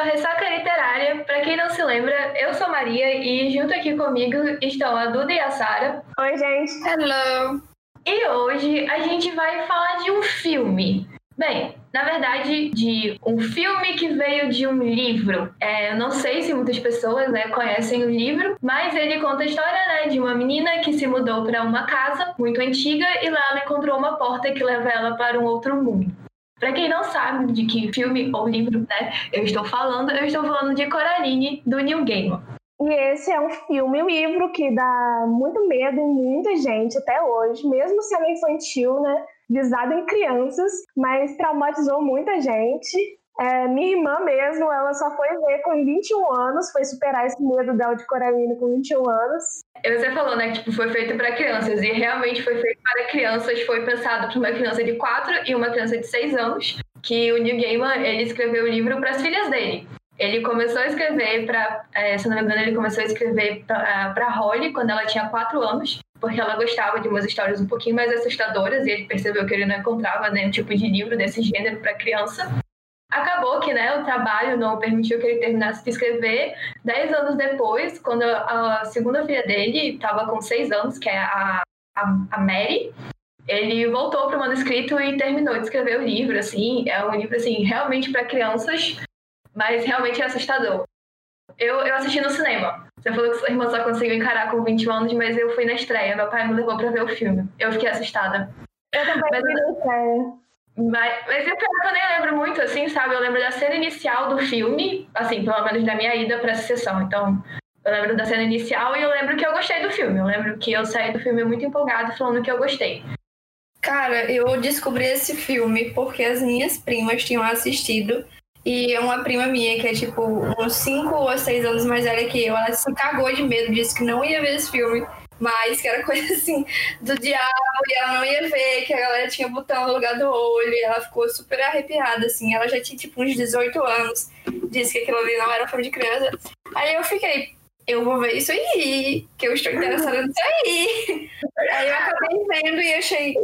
ao Ressaca Literária. Para quem não se lembra, eu sou Maria e junto aqui comigo estão a Duda e a Sara. Oi, gente. Hello. E hoje a gente vai falar de um filme. Bem, na verdade, de um filme que veio de um livro. É, eu não sei se muitas pessoas né, conhecem o livro, mas ele conta a história né, de uma menina que se mudou para uma casa muito antiga e lá ela encontrou uma porta que leva ela para um outro mundo. Para quem não sabe de que filme ou livro né, eu estou falando, eu estou falando de Coraline, do Neil Gaiman. E esse é um filme, um livro que dá muito medo em muita gente até hoje, mesmo sendo infantil, né? Visado em crianças, mas traumatizou muita gente. É, minha irmã mesmo, ela só foi ver com 21 anos, foi superar esse medo dela de Coraline com 21 anos. Você falou, né, que tipo, foi feito para crianças, e realmente foi feito para crianças, foi pensado para uma criança de 4 e uma criança de 6 anos, que o Neil Gaiman, ele escreveu o livro para as filhas dele. Ele começou a escrever para, é, se não me engano, ele começou a escrever para Holly quando ela tinha 4 anos, porque ela gostava de umas histórias um pouquinho mais assustadoras, e ele percebeu que ele não encontrava nenhum tipo de livro desse gênero para criança. Acabou que né, o trabalho não permitiu que ele terminasse de escrever. Dez anos depois, quando a segunda filha dele estava com seis anos, que é a, a, a Mary, ele voltou para o manuscrito e terminou de escrever o livro. Assim, é um livro assim realmente para crianças, mas realmente é assustador. Eu, eu assisti no cinema. Você falou que sua irmã só conseguiu encarar com 21 anos, mas eu fui na estreia. Meu pai me levou para ver o filme. Eu fiquei assustada. Eu também mas, fui na estreia. Mas, mas eu, eu nem lembro muito, assim, sabe? Eu lembro da cena inicial do filme, assim, pelo menos da minha ida para essa sessão. Então, eu lembro da cena inicial e eu lembro que eu gostei do filme. Eu lembro que eu saí do filme muito empolgada falando que eu gostei. Cara, eu descobri esse filme porque as minhas primas tinham assistido. E uma prima minha, que é tipo uns 5 ou 6 anos mais velha que eu, ela se cagou de medo, disse que não ia ver esse filme mas que era coisa assim do diabo e ela não ia ver que a galera tinha botão no lugar do olho e ela ficou super arrepiada, assim. Ela já tinha tipo uns 18 anos, disse que aquilo ali não era filme de criança. Aí eu fiquei, eu vou ver isso aí, que eu estou interessada nisso aí. Aí eu acabei vendo e achei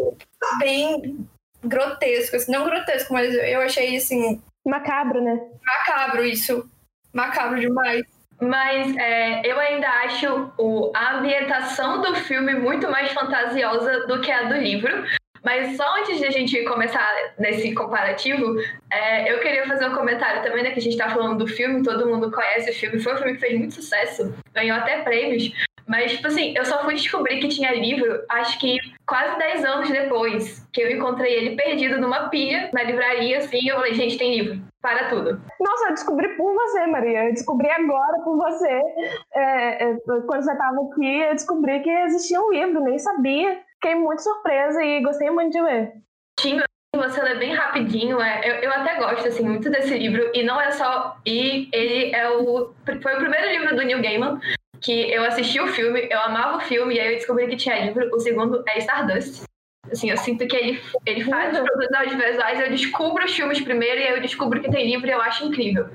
bem grotesco, assim, não grotesco, mas eu achei assim. Macabro, né? Macabro isso. Macabro demais. Mas é, eu ainda acho o, a ambientação do filme muito mais fantasiosa do que a do livro. Mas só antes de a gente começar nesse comparativo, é, eu queria fazer um comentário também, né? Que a gente tá falando do filme, todo mundo conhece o filme, foi um filme que fez muito sucesso, ganhou até prêmios. Mas, tipo assim, eu só fui descobrir que tinha livro, acho que quase 10 anos depois, que eu encontrei ele perdido numa pilha na livraria, assim, e eu falei, gente, tem livro, para tudo. Nossa, eu descobri por você, Maria. Eu descobri agora por você. É, é, quando você estava aqui, eu descobri que existia um livro, nem sabia. Fiquei muito surpresa e gostei muito de ler. Tinha você lê bem rapidinho. É, eu, eu até gosto assim muito desse livro e não é só e ele é o foi o primeiro livro do Neil Gaiman que eu assisti o filme, eu amava o filme, e aí eu descobri que tinha livro. O segundo é Stardust. Assim, eu sinto que ele, ele faz uhum. os produtos audiovisuais, eu descubro os filmes primeiro, e aí eu descubro que tem livro e eu acho incrível.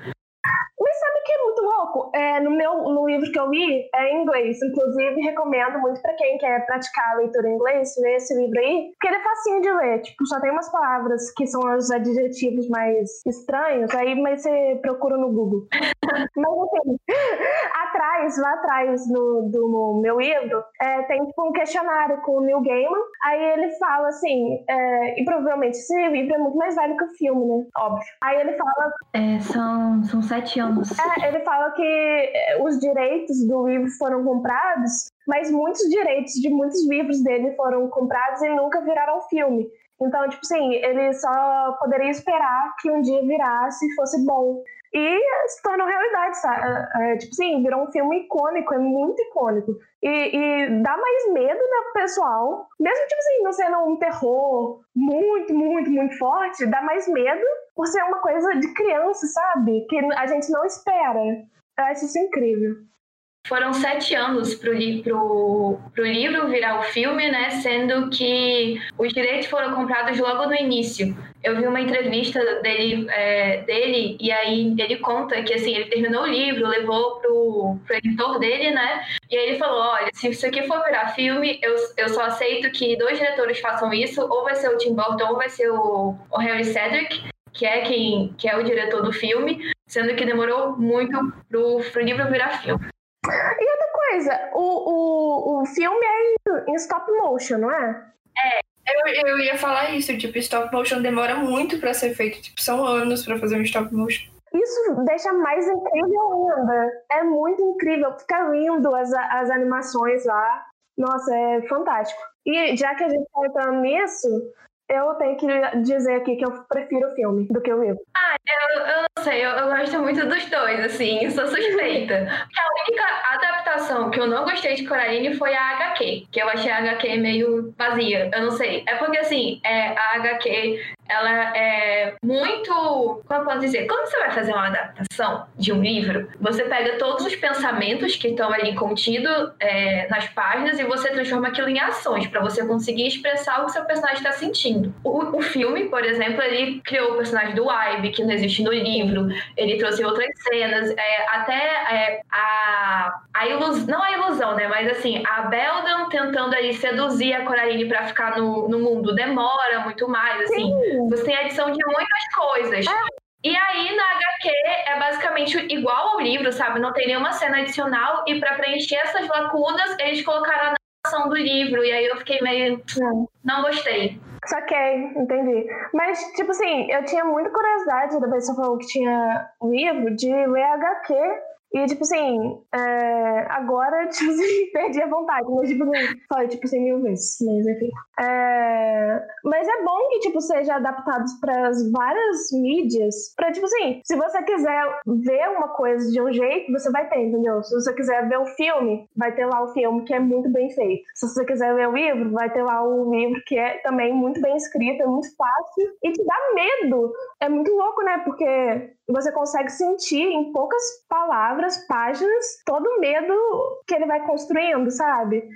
Que é muito louco? É, no meu no livro que eu li é em inglês. Inclusive, recomendo muito para quem quer praticar a leitura em inglês, ler esse livro aí, porque ele é facinho de ler. Tipo, só tem umas palavras que são os adjetivos mais estranhos, aí mas você procura no Google. mas enfim, atrás, lá atrás no, do no meu livro, é, tem tipo um questionário com o Neil Gaiman. Aí ele fala assim, é, e provavelmente esse livro é muito mais velho que o filme, né? Óbvio. Aí ele fala. É, são, são sete anos é, ele fala que eh, os direitos do livro foram comprados, mas muitos direitos de muitos livros dele foram comprados e nunca viraram filme. Então, tipo assim, ele só poderia esperar que um dia virasse e fosse bom. E se tornou realidade, sabe? É, é, tipo assim, virou um filme icônico, é muito icônico. E, e dá mais medo no pessoal. Mesmo, tipo assim, não sendo um terror muito, muito, muito forte, dá mais medo por ser uma coisa de criança, sabe? Que a gente não espera. Eu acho isso incrível. Foram sete anos para o li livro virar o filme, né? Sendo que os direitos foram comprados logo no início. Eu vi uma entrevista dele, é, dele e aí ele conta que assim ele terminou o livro, levou pro, pro editor dele, né? E aí ele falou: olha, se isso aqui for virar filme, eu, eu só aceito que dois diretores façam isso, ou vai ser o Tim Burton ou vai ser o, o Harry Cedric que é quem que é o diretor do filme. sendo que demorou muito pro, pro livro virar filme. E outra coisa, o, o, o filme é em, em stop motion, não é? Eu, eu ia falar isso, tipo, stop motion demora muito pra ser feito. Tipo, são anos pra fazer um stop motion. Isso deixa mais incrível ainda. É muito incrível. Fica lindo as, as animações lá. Nossa, é fantástico. E já que a gente tá entrando nisso, eu tenho que dizer aqui que eu prefiro o filme do que o livro. Ah, eu, eu não sei, eu, eu gosto muito dos dois, assim, sou suspeita. A única adaptação que eu não gostei de Coraline foi a HQ, que eu achei a HQ meio vazia, eu não sei. É porque, assim, é, a HQ, ela é muito. Como eu posso dizer? Quando você vai fazer uma adaptação de um livro, você pega todos os pensamentos que estão ali contidos é, nas páginas e você transforma aquilo em ações, para você conseguir expressar o que seu personagem está sentindo. O, o, filme, por exemplo, ele criou o personagem do Ibe, que não existe no livro, ele trouxe outras cenas, é, até é, a, a ilusão, não a ilusão, né, mas assim, a Beldan tentando aí seduzir a Coraline para ficar no, no mundo demora muito mais, assim, Sim. Você tem adição de muitas coisas. E aí, na HQ, é basicamente igual ao livro, sabe? Não tem nenhuma cena adicional. E para preencher essas lacunas, eles colocaram a narração do livro. E aí eu fiquei meio. Não, não gostei. Saquei, entendi. Mas, tipo assim, eu tinha muita curiosidade, da vez que você falou que tinha livro, de ler HQ e, tipo assim, é, agora, tipo assim, perdi a vontade. Mas, tipo assim, falei, tipo assim, mil vezes. Mas, enfim. É, mas é bom que, tipo, seja adaptado para as várias mídias. Pra, tipo assim, se você quiser ver uma coisa de um jeito, você vai ter, entendeu? Se você quiser ver o filme, vai ter lá o filme que é muito bem feito. Se você quiser ver o livro, vai ter lá o livro que é também muito bem escrito, é muito fácil. E te dá medo. É muito louco, né? Porque você consegue sentir em poucas palavras, páginas, todo o medo que ele vai construindo, sabe?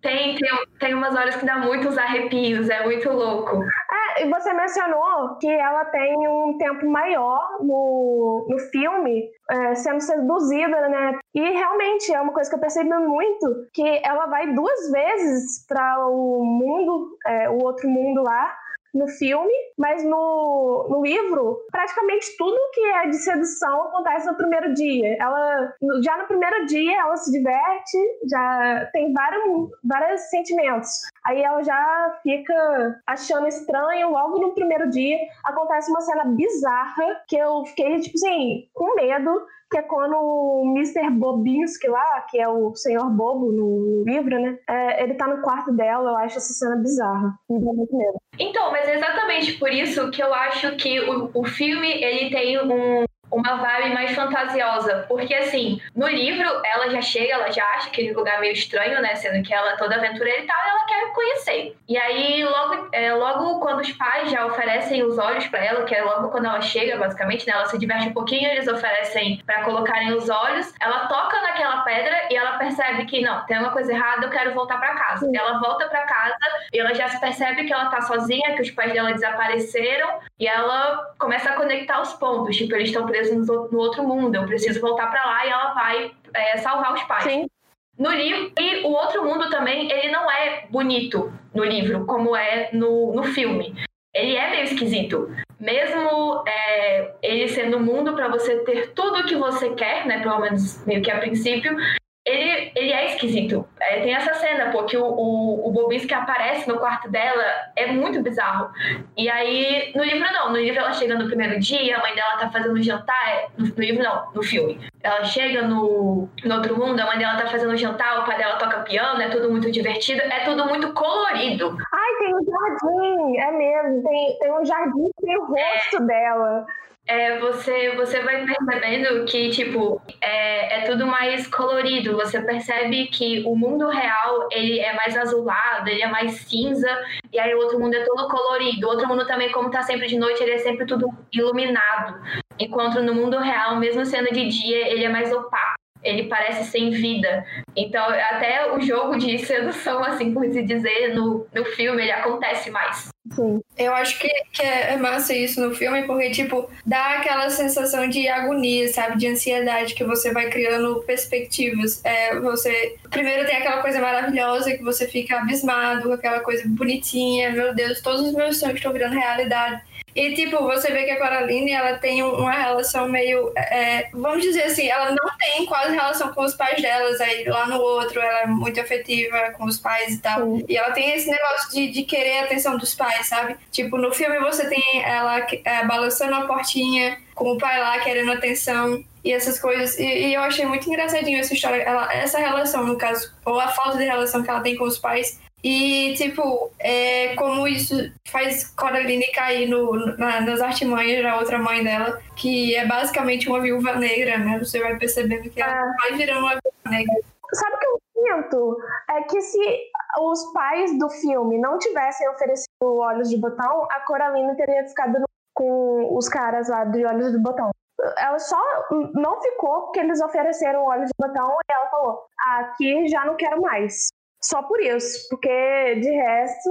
Tem, tem, tem umas horas que dá muitos arrepios, é muito louco. É, e você mencionou que ela tem um tempo maior no, no filme, é, sendo seduzida, né? E realmente é uma coisa que eu percebi muito, que ela vai duas vezes para o mundo, é, o outro mundo lá, no filme, mas no, no livro, praticamente tudo que é de sedução acontece no primeiro dia. Ela, já no primeiro dia, ela se diverte, já tem vários, vários sentimentos. Aí ela já fica achando estranho. Logo no primeiro dia, acontece uma cena bizarra que eu fiquei, tipo assim, com medo que é quando o Mr. Bobinski lá, que é o senhor bobo no, livro, né? É, ele tá no quarto dela, eu acho essa cena bizarra. Me dá muito medo. Então, mas é exatamente por isso que eu acho que o, o filme, ele tem um, uma vibe mais fantasiosa, porque assim, no livro ela já chega, ela já acha aquele lugar meio estranho, né, sendo que ela é toda aventureira e tal, e ela quer conhecer. E aí logo, é, logo quando os pais já oferecem os olhos para ela, que é logo quando ela chega, basicamente, né, ela se diverte um pouquinho, eles oferecem para colocarem os olhos, ela toca naquela pedra e ela percebe que não, tem uma coisa errada, eu quero voltar para casa. Sim. Ela volta para casa e ela já se percebe que ela tá sozinha, que os pais dela desapareceram, e ela começa a conectar os pontos, tipo, eles estão presos no outro mundo, eu preciso voltar para lá e ela vai é, salvar os pais. Sim. No livro, e o outro mundo também, ele não é bonito no livro, como é no, no filme. Ele é meio esquisito. Mesmo é, ele sendo um mundo para você ter tudo o que você quer, né? Pelo menos meio que a princípio, ele, ele é esquisito. É, tem essa cena, porque o, o, o Bobinski aparece no quarto dela, é muito bizarro. E aí, no livro não, no livro ela chega no primeiro dia, a mãe dela tá fazendo jantar, é, no, no livro não, no filme. Ela chega no, no outro mundo, a mãe dela tá fazendo jantar, o pai dela toca piano, é tudo muito divertido, é tudo muito colorido. Ai, tem um jardim, é mesmo, tem, tem um jardim que tem o rosto dela é, você, você vai percebendo que, tipo, é, é tudo mais colorido. Você percebe que o mundo real, ele é mais azulado, ele é mais cinza, e aí o outro mundo é todo colorido. O outro mundo também, como tá sempre de noite, ele é sempre tudo iluminado. Enquanto no mundo real, mesmo sendo de dia, ele é mais opaco ele parece sem vida. Então, até o jogo de sedução, assim por se dizer, no, no filme, ele acontece mais. Sim. Eu acho que, que é massa isso no filme, porque, tipo, dá aquela sensação de agonia, sabe? De ansiedade, que você vai criando perspectivas. É, você. Primeiro tem aquela coisa maravilhosa que você fica abismado, aquela coisa bonitinha, meu Deus, todos os meus sonhos estão virando realidade. E, tipo, você vê que a Coraline, ela tem uma relação meio. É, vamos dizer assim, ela não tem quase relação com os pais delas. Aí lá no outro, ela é muito afetiva com os pais e tal. Sim. E ela tem esse negócio de, de querer a atenção dos pais, sabe? Tipo, no filme você tem ela é, balançando a portinha com o pai lá querendo atenção e essas coisas. E, e, eu achei muito engraçadinho essa história, ela, essa relação, no caso, ou a falta de relação que ela tem com os pais. E, tipo, é, como isso faz Coraline cair no, na, nas artimanhas da outra mãe dela, que é basicamente uma viúva negra, né? Você vai percebendo que ela é. vai virando uma viúva negra. Sabe o que eu sinto? É que se os pais do filme não tivessem oferecido olhos de botão, a Coraline teria ficado com os caras lá de olhos de botão ela só não ficou porque eles ofereceram óleo de botão e ela falou: aqui já não quero mais. Só por isso, porque de resto.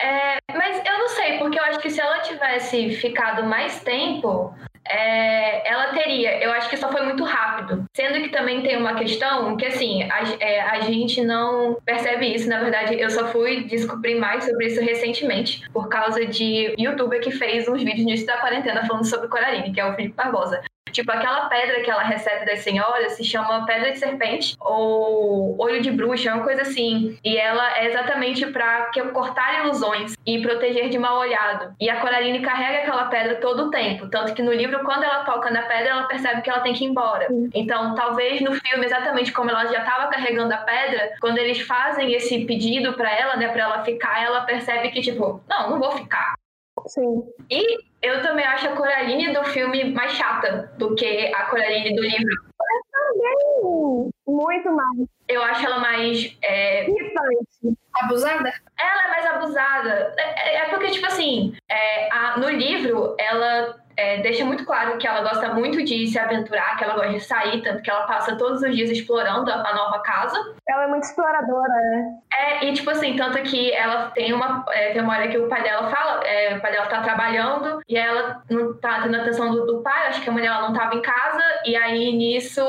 É, mas eu não sei, porque eu acho que se ela tivesse ficado mais tempo, é, ela teria. Eu acho que só foi muito rápido. Sendo que também tem uma questão que, assim, a, é, a gente não percebe isso. Na verdade, eu só fui descobrir mais sobre isso recentemente, por causa de youtuber que fez uns vídeos no início da quarentena falando sobre Coraline, que é o Felipe Barbosa. Tipo, aquela pedra que ela recebe das senhoras se chama pedra de serpente ou olho de bruxa, uma coisa assim. E ela é exatamente para cortar ilusões e proteger de mal olhado. E a Coraline carrega aquela pedra todo o tempo. Tanto que no livro, quando ela toca na pedra, ela percebe que ela tem que ir embora. Então, talvez no filme, exatamente como ela já estava carregando a pedra, quando eles fazem esse pedido para ela, né, para ela ficar, ela percebe que, tipo, não, não vou ficar. Sim. E eu também acho a Coraline do filme mais chata do que a Coraline do livro. Eu também. Muito mais. Eu acho ela mais. É... Abusada? Ela é mais abusada. É, é, é porque, tipo assim, é, a, no livro, ela é, deixa muito claro que ela gosta muito de se aventurar, que ela gosta de sair, tanto que ela passa todos os dias explorando a, nova casa. Ela é muito exploradora, né? É, e tipo assim, tanto que ela tem uma. É, tem uma hora que o pai dela fala, é, o pai dela tá trabalhando e ela não tá tendo atenção do, do pai, acho que a mulher não tava em casa, e aí nisso,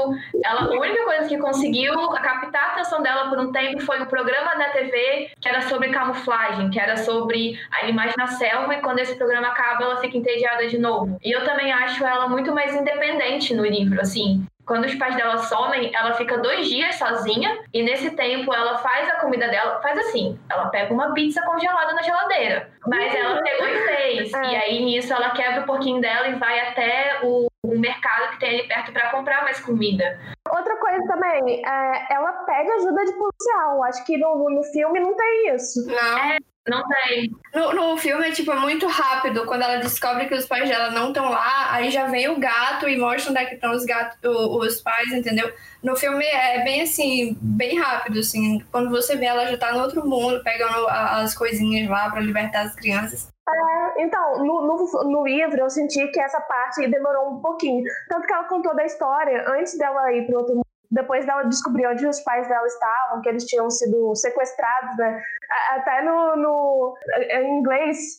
ela, a única coisa que conseguiu captar a atenção dela por um tempo foi o um programa na TV que era sobre camuflagem, que era sobre animais na selva, e quando esse programa acaba, ela fica entediada de novo. E eu também acho ela muito mais independente no livro, assim. Quando os pais dela somem, ela fica dois dias sozinha e nesse tempo ela faz a comida dela, faz assim, ela pega uma pizza congelada na geladeira, mas ela pegou e fez. É. E aí nisso ela quebra o porquinho dela e vai até o, o mercado que tem ali perto para comprar mais comida. Outra coisa também, é, ela pede ajuda de policial. Acho que no, no filme não tem isso. Não. É, não tem. No, no filme é tipo é muito rápido. Quando ela descobre que os pais dela não estão lá, aí já vem o gato e mostra onde é que estão os gatos, os pais, entendeu? No filme é bem assim, bem rápido, assim. Quando você vê, ela já tá no outro mundo, pegando as coisinhas lá para libertar as crianças. É, então, no, no, no, livro eu senti que essa parte demorou um pouquinho. Tanto que ela contou da história antes dela ir para outro mundo depois dela descobrir onde os pais dela estavam, que eles tinham sido sequestrados, né? Até no, no em inglês,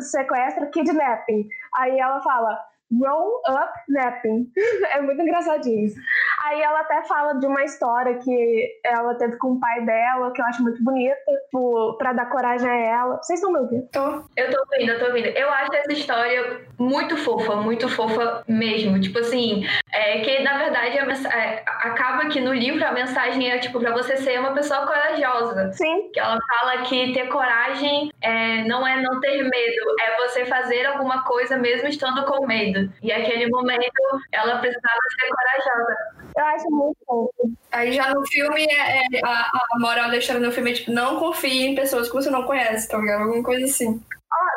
sequestra kidnapping. Aí ela fala, Grown Up Napping. é muito engraçadinho isso. Aí ela até fala de uma história que ela teve com o pai dela, que eu acho muito bonita, tipo, pra dar coragem a ela. Vocês estão me ouvindo? Tô. Eu tô ouvindo, eu tô ouvindo. Eu acho essa história muito fofa, muito fofa mesmo. Tipo assim, é que na verdade a é, acaba que no livro a mensagem é tipo pra você ser uma pessoa corajosa. Sim. Que ela fala que ter coragem é, não é não ter medo, é você fazer alguma coisa mesmo estando com medo. E aquele momento ela precisava ser corajosa. Eu acho muito fofo. Aí já no filme, é, é, a, a moral da história no filme é tipo, não confie em pessoas que você não conhece, tá ligado? Alguma coisa assim.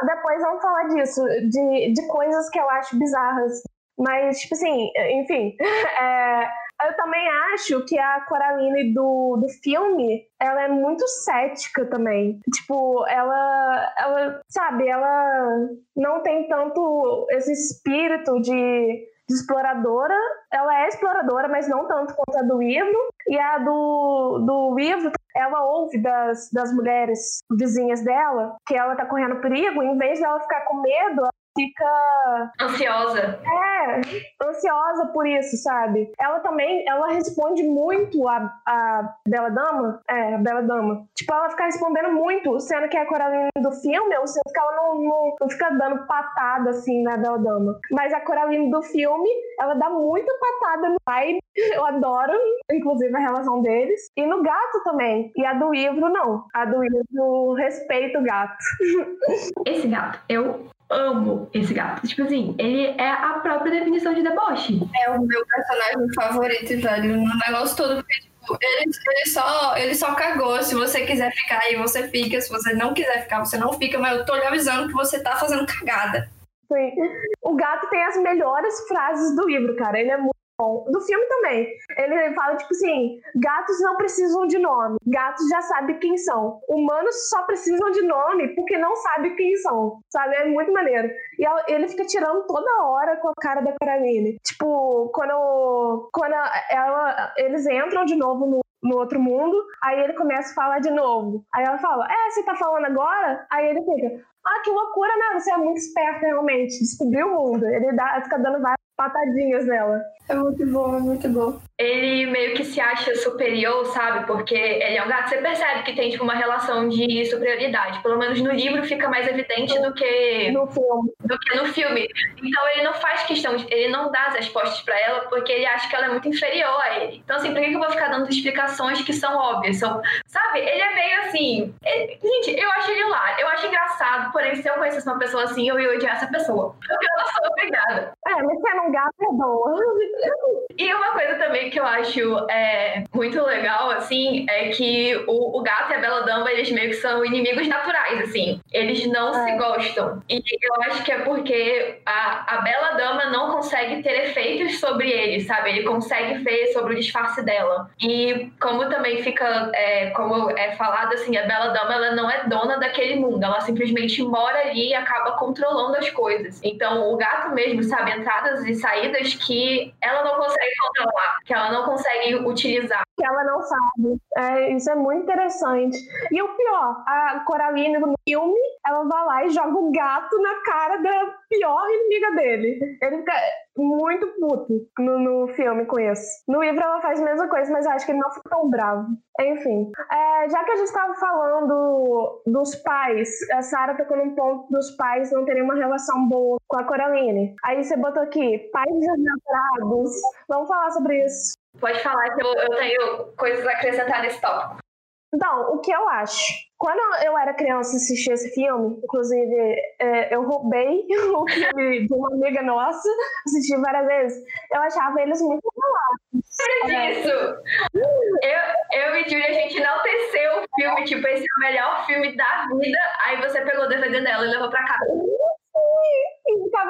Depois vamos falar disso, de, de coisas que eu acho bizarras. Mas, tipo assim, enfim. É, eu também acho que a Coraline do, do filme, ela é muito cética também. Tipo, ela, ela, sabe, ela não tem tanto esse espírito de, de exploradora. Ela é exploradora, mas não tanto quanto a do livro. E a do, do livro, ela ouve das, das mulheres vizinhas dela que ela tá correndo perigo. Em vez dela ficar com medo, fica ansiosa. É, ansiosa por isso, sabe? Ela também, ela responde muito a, a Bela Dama. É, a Bela Dama. Tipo, ela fica respondendo muito, sendo que é a Coraline do filme, eu sinto que ela não, não, não fica dando patada assim na Bela Dama. Mas a Coraline do filme, ela dá muita patada no pai. Eu adoro, inclusive, a relação deles. E no gato também. E a do livro, não. A do livro respeita o gato. Esse gato, eu amo esse gato. Tipo assim, ele é a própria definição de deboche. É o meu personagem favorito, velho. No negócio todo, porque, tipo, ele, ele, só, ele só cagou. Se você quiser ficar aí, você fica. Se você não quiser ficar, você não fica. Mas eu tô lhe avisando que você tá fazendo cagada. Sim. O gato tem as melhores frases do livro, cara. Ele é muito Do filme também. Ele fala, tipo assim: gatos não precisam de nome. Gatos já sabem quem são. Humanos só precisam de nome porque não sabem quem são. Sabe? É muito maneiro. E ele fica tirando toda hora com a cara da Coraline. Tipo, quando, quando ela, eles entram de novo no, no outro mundo, aí ele começa a falar de novo. Aí ela fala: É, você tá falando agora? Aí ele fica: Ah, que loucura, né? Você é muito esperto realmente. Descobriu o mundo. Ele dá, fica dando várias patadinhas nela. É muito bom, é muito bom. Ele meio que se acha superior, sabe? Porque ele é um gato. Você percebe que tem tipo, uma relação de superioridade. Pelo menos no livro fica mais evidente do que no filme. Do que no filme. Então ele não faz questão, de, ele não dá as respostas para ela porque ele acha que ela é muito inferior a ele. Então, assim, por que eu vou ficar dando explicações que são óbvias? São, sabe? Ele é meio assim. Ele, gente, eu acho ele lá. Eu acho engraçado, porém, se eu conhecesse uma pessoa assim, eu ia odiar essa pessoa. Porque eu não sou obrigada. É, mas sendo um gato é boa. E uma coisa também que eu acho é, muito legal, assim, é que o, o gato e a Bela Dama, eles meio que são inimigos naturais, assim. Eles não é. se gostam. E eu acho que é porque a, a Bela Dama não consegue ter efeitos sobre ele, sabe? Ele consegue ver sobre o disfarce dela. E como também fica, é, como é falado, assim, a Bela Dama, ela não é dona daquele mundo. Ela simplesmente mora ali e acaba controlando as coisas. Então, o gato mesmo, sabe? Entradas e saídas que ela não consegue controlar, que ela não consegue utilizar. Que ela não sabe. É, isso é muito interessante. E o pior, a Coraline no filme, ela vai lá e joga o gato na cara da pior inimiga dele. Ele fica muito puto no, no filme com isso. No livro ela faz a mesma coisa, mas eu acho que ele não fica tão bravo. Enfim, é, já que a gente estava falando dos pais, a Sarah tocou num ponto dos pais não terem uma relação boa com a Coraline. Aí você botou aqui, pais desamparados. Vamos falar sobre isso. Pode falar que eu, eu tenho coisas a acrescentar nesse tópico. Então, o que eu acho? Quando eu era criança e assisti esse filme, inclusive é, eu roubei o filme de uma amiga nossa, assisti várias vezes, eu achava eles muito relaxos. É disso! Eu, eu e Julia, a gente não teceu o filme, tipo, esse é o melhor filme da vida, aí você pegou o DVD dela e levou pra casa. E ficava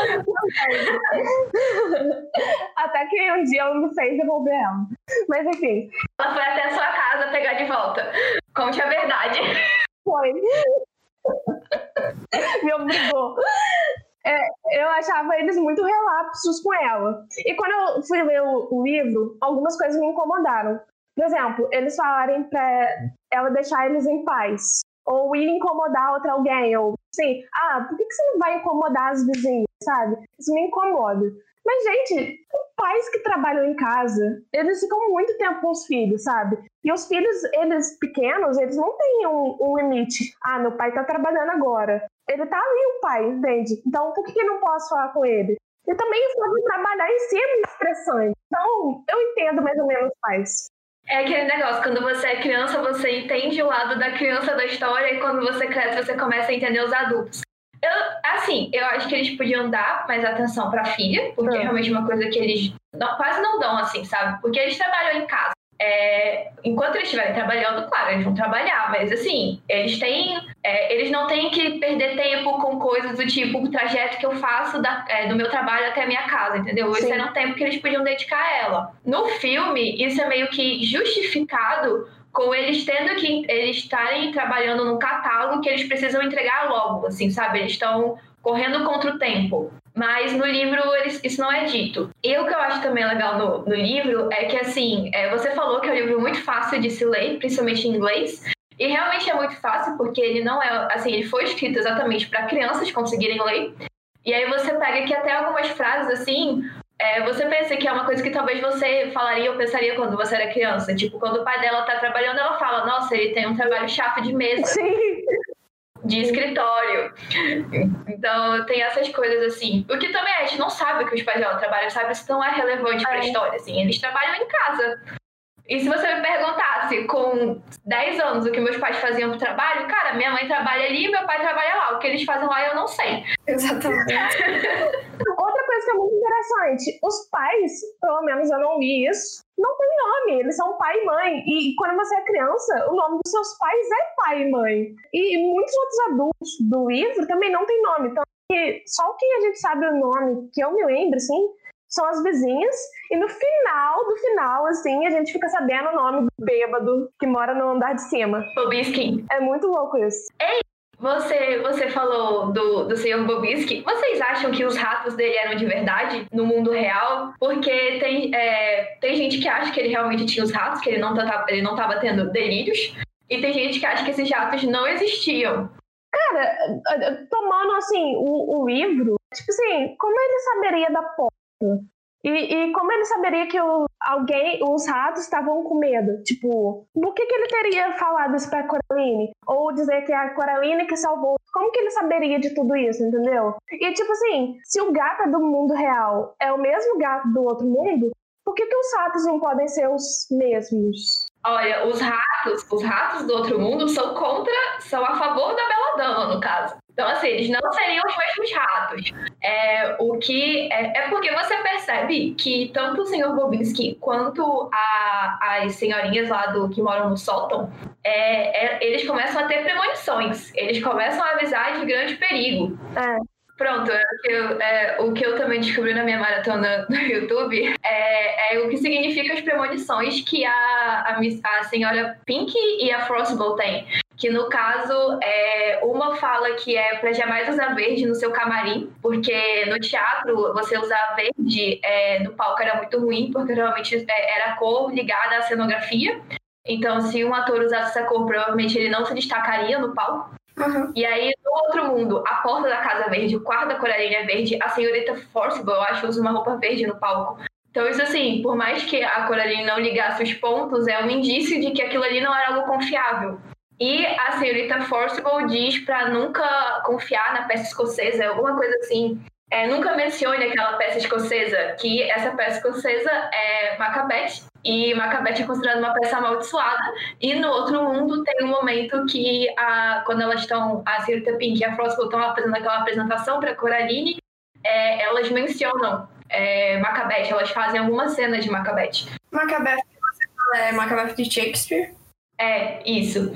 Até que um dia ela me fez devolver ela. Mas enfim. Ela foi até a sua casa pegar de volta. Conte a verdade. Foi. Me obrigou. É, eu achava eles muito relapsos com ela. E quando eu fui ler o, o, livro, algumas coisas me incomodaram. Por exemplo, eles falarem pra ela deixar eles em paz ou ir incomodar outra alguém, ou assim, ah, por que, você não vai incomodar as vizinhas, sabe? Isso me incomoda. Mas, gente, pais que trabalham em casa, eles ficam muito tempo com os filhos, sabe? E os filhos, eles pequenos, eles não têm um, um limite. Ah, meu pai tá trabalhando agora. Ele tá ali, o pai, entende? Então, por que, que eu não posso falar com ele? E também o fato de trabalhar em si é muito estressante. Então, eu entendo mais ou menos os pais. É aquele negócio, quando você é criança, você entende o lado da criança da história e quando você cresce, você começa a entender os adultos. Eu, assim, eu acho que eles podiam dar mais atenção pra filha, porque é realmente uma coisa que eles não, quase não dão, assim, sabe? Porque eles trabalham em casa. É, enquanto eles estiverem trabalhando, claro, eles vão trabalhar, mas assim, eles têm. É, eles não têm que perder tempo com coisas do tipo o trajeto que eu faço da, é, do meu trabalho até a minha casa, entendeu? Sim. Esse era um tempo que eles podiam dedicar a ela. No filme, isso é meio que justificado com eles tendo que eles estarem trabalhando num catálogo que eles precisam entregar logo, assim, sabe? Eles estão correndo contra o tempo. Mas no livro isso não é dito. E o que eu acho também legal no, no livro é que, assim, é, você falou que é um livro muito fácil de se ler, principalmente em inglês. E realmente é muito fácil, porque ele não é, assim, ele foi escrito exatamente para crianças conseguirem ler. E aí você pega que até algumas frases assim, é, você pensa que é uma coisa que talvez você falaria ou pensaria quando você era criança. Tipo, quando o pai dela tá trabalhando, ela fala, nossa, ele tem um trabalho chato de mesa. Sim. De escritório. Então, tem essas coisas assim. O que também a gente não sabe que os pais dela trabalham, sabe? Isso não é relevante pra É. história, assim. Eles trabalham em casa. E se você me perguntasse com 10 anos o que meus pais faziam pro trabalho, cara, minha mãe trabalha ali e meu pai trabalha lá. O que eles fazem lá eu não sei. Exatamente. Outra coisa que é muito interessante, os pais, pelo menos eu não li isso, não tem nome, eles são pai e mãe. E quando você é criança, o nome dos seus pais é pai e mãe. E muitos outros adultos do livro também não tem nome. Então, só o que a gente sabe o nome, que eu me lembro, assim, são as vizinhas. E no final do final, assim, a gente fica sabendo o nome do bêbado que mora no andar de cima. Bobiskin, É muito louco isso. Você, você falou do, do senhor Bobisky. Vocês acham que os ratos dele eram de verdade no mundo real? Porque tem, é, tem gente que acha que ele realmente tinha os ratos, que ele não, tava, ele não tava tendo delírios. E tem gente que acha que esses ratos não existiam. Cara, tomando assim o, o livro, tipo assim, como ele saberia da porta? E, e como ele saberia que o, alguém, os ratos estavam com medo? Tipo, por que, que ele teria falado isso pra Coraline? Ou dizer que é a Coraline que salvou? Como que ele saberia de tudo isso, entendeu? E tipo assim, se o gato é do mundo real é o mesmo gato do outro mundo, por que, que os ratos não podem ser os mesmos? Olha, os ratos, os ratos do outro mundo são contra, são a favor da Bela Dama, no caso. Então, assim, eles não seriam os mesmos ratos. O que é, é porque você percebe que tanto o senhor Bobinski quanto a- as senhorinhas lá do que moram no sótão, é, é, eles começam a ter premonições. Eles começam a avisar de grande perigo. É. Pronto, é o, que eu, é, o que eu também descobri na minha maratona no YouTube é, é o que significa as premonições que a, a, a senhora Pink e a Frostbow têm. Que no caso, é, uma fala que é para jamais usar verde no seu camarim, porque no teatro você usar verde é, no palco era muito ruim, porque realmente é, era a cor ligada à cenografia. Então, se um ator usasse essa cor, provavelmente ele não se destacaria no palco. Uhum. E aí, no outro mundo, a porta da casa verde, o quarto da Coraline é verde, a senhorita Forcible, eu acho, usa uma roupa verde no palco. Então, isso assim, por mais que a Coraline não ligasse os pontos, é um indício de que aquilo ali não era algo confiável. E a senhorita Forcible diz pra nunca confiar na peça escocesa, alguma coisa assim. É, nunca mencione aquela peça escocesa, que essa peça escocesa é Macbeth, e Macbeth é considerada uma peça amaldiçoada. E no outro mundo tem um momento que, a, quando elas estão, a senhorita Pink e a Frostbow estão fazendo aquela apresentação para Coraline, é, elas mencionam é, Macbeth, elas fazem alguma cena de Macbeth. Macbeth, você fala, é Macbeth de Shakespeare. É, isso.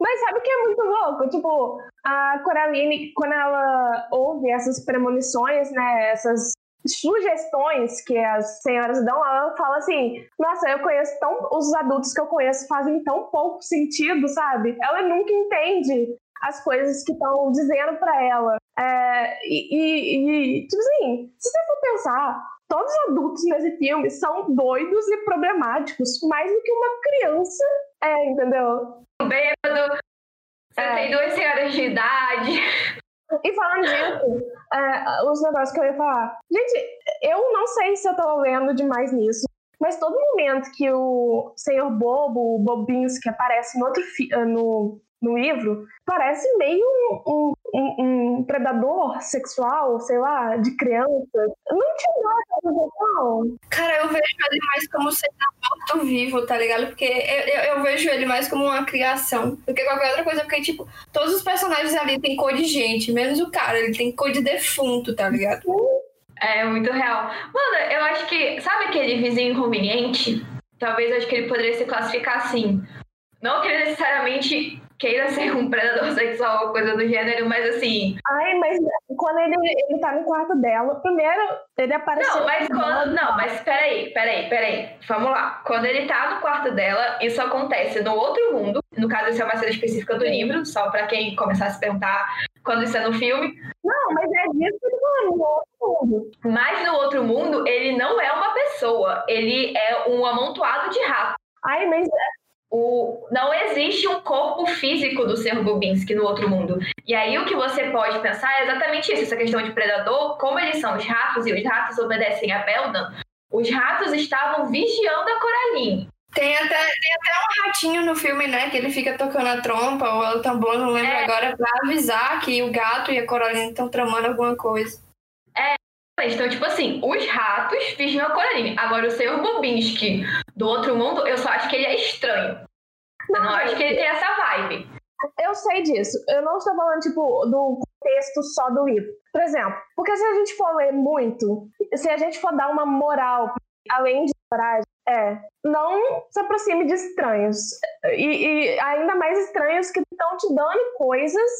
Mas sabe o que é muito louco? Tipo, a Coraline, quando ela ouve essas premonições, né, essas sugestões que as senhoras dão, ela fala assim: Nossa, eu conheço tão. Os adultos que eu conheço fazem tão pouco sentido, sabe? Ela nunca entende as coisas que estão dizendo pra ela. É, e, e- e, tipo assim, se você for pensar, todos os adultos nesse filme são doidos e problemáticos, mais do que uma criança é, entendeu? Bêbado, você É. tem duas senhoras de idade. E falando disso, é, os negócios que eu ia falar. Gente, eu não sei se eu tô lendo demais nisso, mas todo momento que o Senhor Bobo, o Bobinski, aparece no, outro no, no livro, parece meio um, um- um predador sexual, sei lá, de criança. Não te dá sensação? Cara, eu vejo ele mais como sendo morto-vivo, tá ligado? Porque eu, eu, eu vejo ele mais como uma criação do que qualquer outra coisa. Porque, tipo, todos os personagens ali têm cor de gente, menos o cara, ele tem cor de defunto, tá ligado? É muito real. Mano, eu acho que. Sabe aquele vizinho inconveniente? Talvez eu acho que ele poderia se classificar assim. Não que ele necessariamente queira ser um predador sexual ou coisa do gênero, mas assim. Ai, mas quando ele, ele tá no quarto dela, primeiro ele apareceu. Não, mas quando. Não, mas peraí, peraí, peraí. Vamos lá. Quando ele tá no quarto dela, isso acontece no outro mundo. No caso, isso é uma cena específica do livro, só pra quem começar a se perguntar quando isso é no filme. Não, mas é disso que eu no outro mundo. Mas no outro mundo, ele não é uma pessoa. Ele é um amontoado de ratos. Ai, mas o, não existe um corpo físico do ser Bobinski no outro mundo. E aí o que você pode pensar é exatamente isso, essa questão de predador, como eles são os ratos e os ratos obedecem a Beldan, os ratos estavam vigiando a Coraline. Tem até, tem até um ratinho no filme, né? Que ele fica tocando a trompa ou o tambor, não lembro é. agora, pra avisar que o gato e a Coraline estão tramando alguma coisa. É, então, tipo assim, os ratos vigiam a Coraline. Agora, o senhor Bobinski do outro mundo, eu só acho que ele é estranho. Eu não acho que ele tem essa vibe. Eu sei disso. Eu não estou falando, tipo, do contexto só do livro. Por exemplo, porque se a gente for ler muito, se a gente for dar uma moral, além de coragem, é, não se aproxime de estranhos. E, e ainda mais estranhos que estão te dando coisas.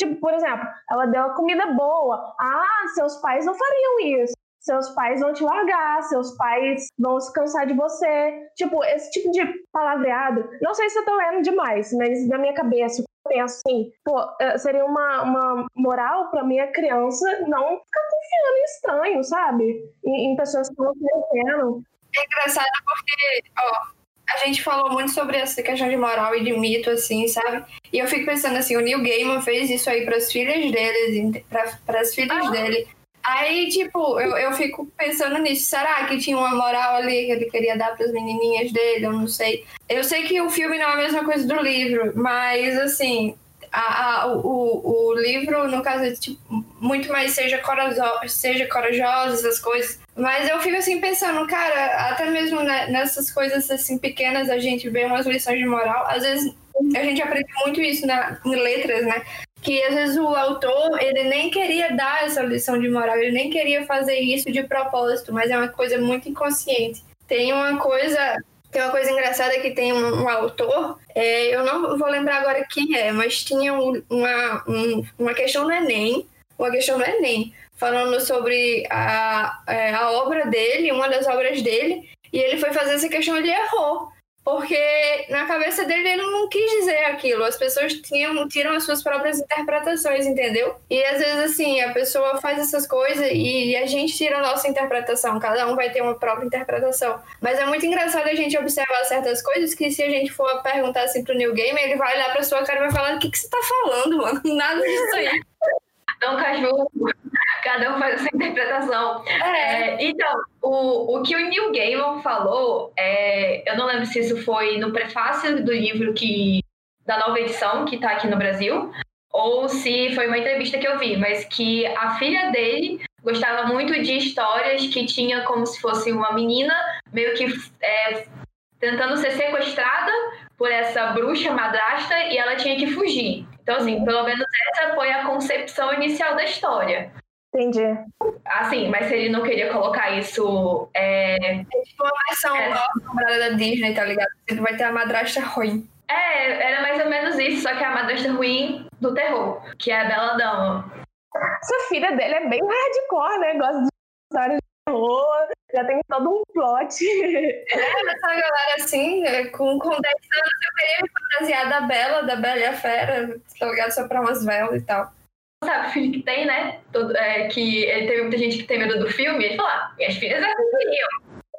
Tipo, por exemplo, ela deu comida boa. Ah, seus pais não fariam isso. Seus pais vão te largar, seus pais vão se cansar de você. Tipo, esse tipo de palavreado. Não sei se eu tô lendo demais, mas na minha cabeça, eu penso assim, pô, é, seria uma, uma moral pra minha criança não ficar confiando em estranhos, sabe? Em, em pessoas que não conhecendo. É engraçado porque, ó, a gente falou muito sobre essa questão de moral e de mito, assim, sabe? E eu fico pensando assim, o Neil Gaiman fez isso aí para as filhas dele, para as filhas ah. dele. Aí, tipo, eu, eu fico pensando nisso. Será que tinha uma moral ali que ele queria dar para as menininhas dele? Eu não sei. Eu sei que o filme não é a mesma coisa do livro, mas, assim, a, a, o, o livro, no caso, é tipo, muito mais seja corajoso, seja corajoso, essas coisas. Mas eu fico assim pensando, cara, até mesmo nessas coisas assim pequenas a gente vê umas lições de moral. Às vezes a gente aprende muito isso na, em letras, né? Que às vezes o autor, ele nem queria dar essa lição de moral, ele nem queria fazer isso de propósito, mas é uma coisa muito inconsciente. Tem uma coisa tem uma coisa engraçada que tem um, um autor, é, eu não vou lembrar agora quem é, mas tinha um, uma, um, uma questão no Enem, uma questão no Enem, falando sobre a, é, a obra dele, uma das obras dele, e ele foi fazer essa questão e ele errou. Porque na cabeça dele ele não quis dizer aquilo. As pessoas tinham, tiram as suas próprias interpretações, entendeu? E às vezes, assim, a pessoa faz essas coisas e a gente tira a nossa interpretação. Cada um vai ter uma própria interpretação. Mas é muito engraçado a gente observar certas coisas que se a gente for perguntar assim pro New Game, ele vai olhar pra sua cara e vai falar: o que, que você tá falando, mano? Nada disso aí. Não, cachorro. Cada um faz essa interpretação. É. É, então, o, o que o Neil Gaiman falou, é, eu não lembro se isso foi no prefácio do livro que da nova edição que está aqui no Brasil, ou se foi uma entrevista que eu vi, mas que a filha dele gostava muito de histórias que tinha como se fosse uma menina meio que é, tentando ser sequestrada por essa bruxa madrasta e ela tinha que fugir. Então, assim, pelo menos essa foi a concepção inicial da história. Entendi. Assim, mas se ele não queria colocar isso. É, é tipo uma versão é. nova da Disney, tá ligado? Ele vai ter a madrasta ruim. É, era mais ou menos isso, só que é a madrasta ruim do terror, que é a Bela Dama. Essa filha dele é bem hardcore, né? Gosta de histórias de terror, já tem todo um plot. É, essa galera assim, é, com, com 10 anos eu queria me fantasiar da Bela, da Bela e a Fera, ligado? Só pra umas velas e tal sabe, o filho que tem, né? Todo, é, que ele teve muita gente que tem medo do filme, ele falou, ah, minhas filhas é queriam.